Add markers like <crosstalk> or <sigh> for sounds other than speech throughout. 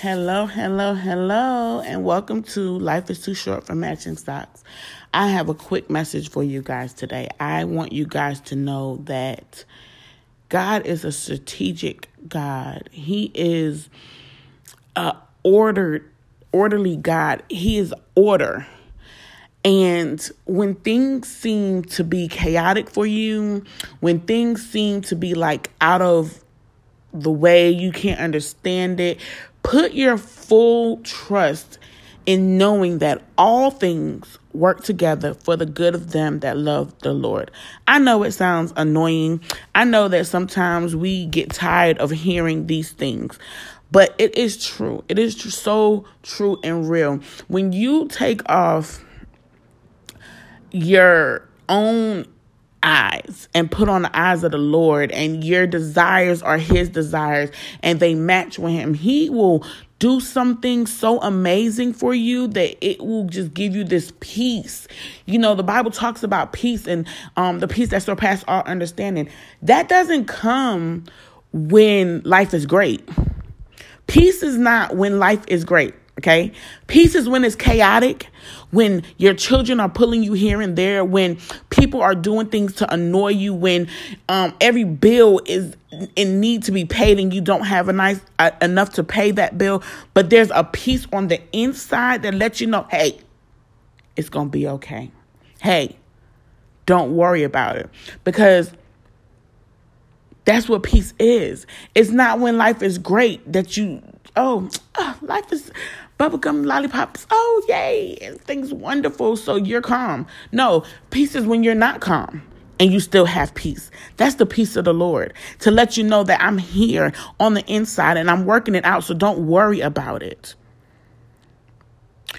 Hello, hello, hello, and welcome to Life is Too Short for Matching Socks. I have a quick message for you guys today. I want you guys to know that God is a strategic God. He is a ordered, orderly God. He is order. And when things seem to be chaotic for you, when things seem to be like out of the way you can't understand it, Put your full trust in knowing that all things work together for the good of them that love the Lord. I know it sounds annoying. I know that sometimes we get tired of hearing these things. But it is true. It is so true and real. When you take off your own eyes and put on the eyes of the Lord, and your desires are His desires, and they match with Him. He will do something so amazing for you that it will just give you this peace. You know, the Bible talks about peace and um, the peace that surpasses all understanding. That doesn't come when life is great. Peace is not when life is great. Okay. Peace is when it's chaotic, when your children are pulling you here and there, when people are doing things to annoy you, when um, every bill is in need to be paid and you don't have a nice uh, enough to pay that bill, but there's a peace on the inside that lets you know, hey, it's to be okay. Hey, don't worry about it because that's what peace is. It's not when life is great that you oh, oh <tsk> life is bubblegum lollipops. Oh, yay. Everything's wonderful. So you're calm. No, peace is when you're not calm and you still have peace. That's the peace of the Lord to let you know that I'm here on the inside and I'm working it out. So don't worry about it.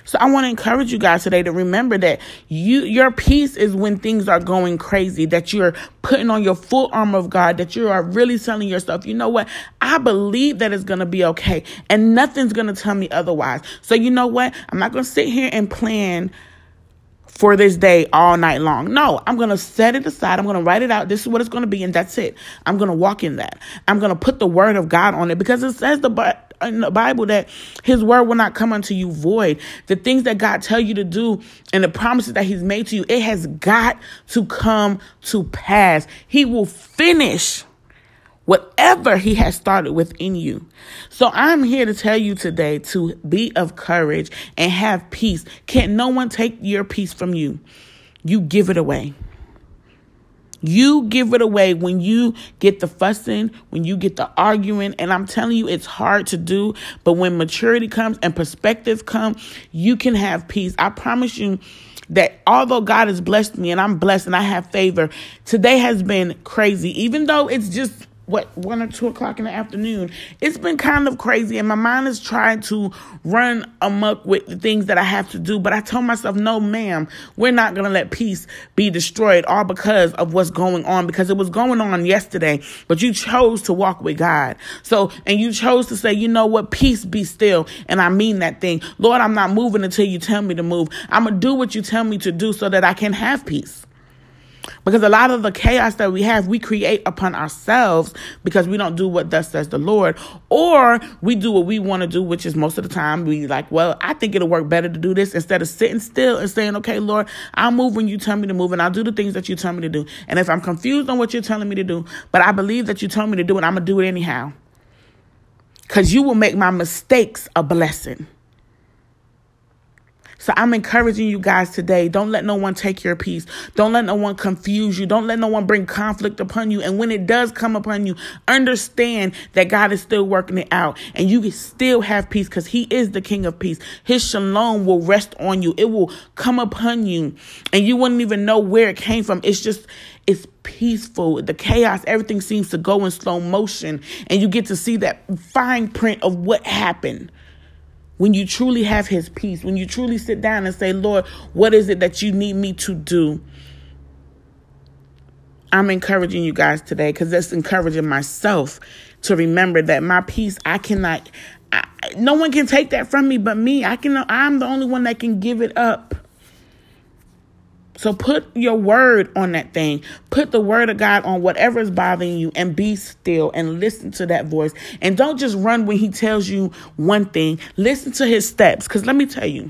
So I want to encourage you guys today to remember that you your peace is when things are going crazy, that you're putting on your full armor of God, that you are really telling yourself, you know what? I believe that it's going to be okay and nothing's going to tell me otherwise. So you know what? I'm not going to sit here and plan for this day all night long. No, I'm going to set it aside. I'm going to write it out. This is what it's going to be and that's it. I'm going to walk in that. I'm going to put the word of God on it because it says the in the Bible that his word will not come unto you void. The things that God tell you to do and the promises that he's made to you, it has got to come to pass. He will finish whatever he has started within you. So I'm here to tell you today to be of courage and have peace. Can't no one take your peace from you. You give it away. You give it away when you get the fussing, when you get the arguing, and I'm telling you, it's hard to do. But when maturity comes and perspective come, you can have peace. I promise you that although God has blessed me and I'm blessed and I have favor, today has been crazy. Even though it's just what one or two o'clock in the afternoon. It's been kind of crazy, and my mind is trying to run amok with the things that I have to do. But I told myself, no, ma'am, we're not gonna let peace be destroyed, all because of what's going on. Because it was going on yesterday, but you chose to walk with God. So, and you chose to say, you know what, peace be still, and I mean that thing, Lord. I'm not moving until you tell me to move. I'm gonna do what you tell me to do, so that I can have peace. Because a lot of the chaos that we have, we create upon ourselves because we don't do what thus says the Lord, or we do what we want to do, which is most of the time we like, well, I think it'll work better to do this instead of sitting still and saying, okay, Lord, I'll move when you tell me to move and I'll do the things that you tell me to do. And if I'm confused on what you're telling me to do, but I believe that you told me to do it, I'm going to do it anyhow. Because you will make my mistakes a blessing. So I'm encouraging you guys today. Don't let no one take your peace. Don't let no one confuse you. Don't let no one bring conflict upon you. And when it does come upon you, understand that God is still working it out and you can still have peace because He is the King of peace. His shalom will rest on you. It will come upon you and you wouldn't even know where it came from. It's just, it's peaceful. The chaos, everything seems to go in slow motion, and you get to see that fine print of what happened when you truly have his peace, when you truly sit down and say, Lord, what is it that you need me to do? I'm encouraging you guys today because that's encouraging myself to remember that my peace, I cannot, I, no one can take that from me but me. I can, I'm the only one that can give it up. So put your word on that thing. Put the word of God on whatever is bothering you and be still and listen to that voice. And don't just run when he tells you one thing. Listen to his steps. Because let me tell you,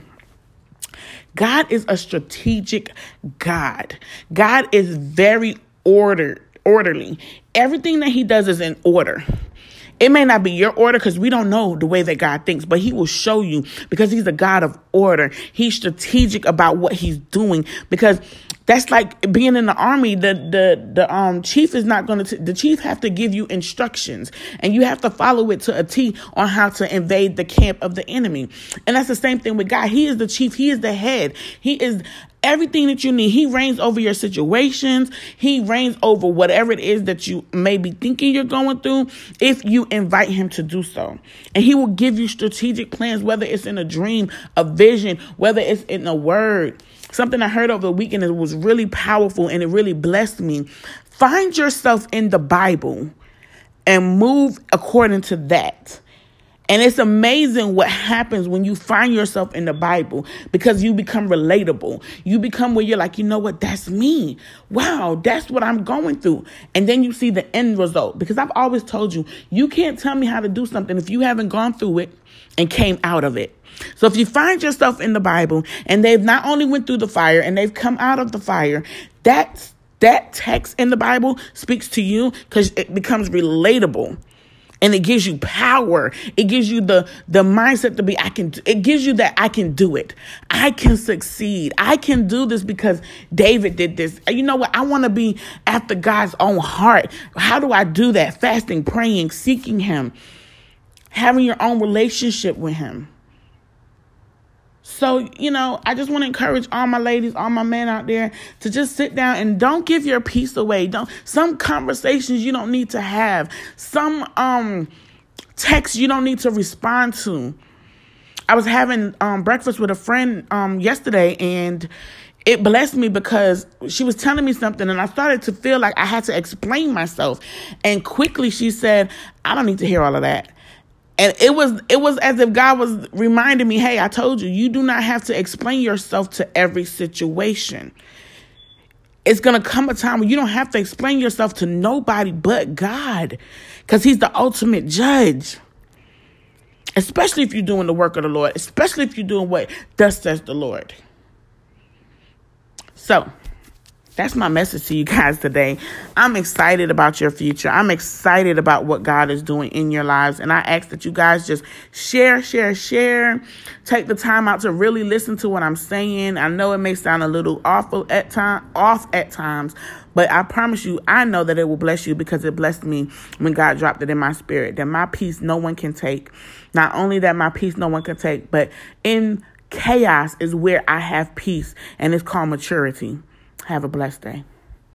God is a strategic God. God is very ordered, orderly. Everything that he does is in order. It may not be your order because we don't know the way that God thinks, but He will show you because He's a God of order. He's strategic about what He's doing because that's like being in the army. The the the um chief is not going to. The chief have to give you instructions, and you have to follow it to a T on how to invade the camp of the enemy. And that's the same thing with God. He is the chief. He is the head. He is everything that you need. He reigns over your situations. He reigns over whatever it is that you may be thinking you're going through if you invite him to do so. And he will give you strategic plans, whether it's in a dream, a vision, whether it's in a word. Something I heard over the weekend that was really powerful and it really blessed me. Find yourself in the Bible and move according to that. And it's amazing what happens when you find yourself in the Bible because you become relatable. You become where you're like, you know what, that's me. Wow, that's what I'm going through. And then you see the end result because I've always told you, you can't tell me how to do something if you haven't gone through it and came out of it. So if you find yourself in the Bible and they've not only went through the fire and they've come out of the fire, that's that text in the Bible speaks to you because it becomes relatable and it gives you power. It gives you the the mindset to be i can it gives you that i can do it. I can succeed. I can do this because david did this. You know what? I want to be after god's own heart. How do i do that? Fasting praying seeking him. Having your own relationship with him so, you know, I just want to encourage all my ladies, all my men out there to just sit down and don't give your peace away. Don't some conversations you don't need to have. Some um texts you don't need to respond to. I was having um breakfast with a friend um yesterday and it blessed me because she was telling me something and I started to feel like I had to explain myself. And quickly she said, I don't need to hear all of that. And it was it was as if God was reminding me, "Hey, I told you, you do not have to explain yourself to every situation." It's going to come a time when you don't have to explain yourself to nobody but God cuz he's the ultimate judge. Especially if you're doing the work of the Lord, especially if you're doing what thus says the Lord. So, that's my message to you guys today. I'm excited about your future. I'm excited about what God is doing in your lives. And I ask that you guys just share, share, share. Take the time out to really listen to what I'm saying. I know it may sound a little awful at time off at times, but I promise you, I know that it will bless you because it blessed me when God dropped it in my spirit. That my peace no one can take. Not only that my peace no one can take, but in chaos is where I have peace, and it's called maturity. Have a blessed day.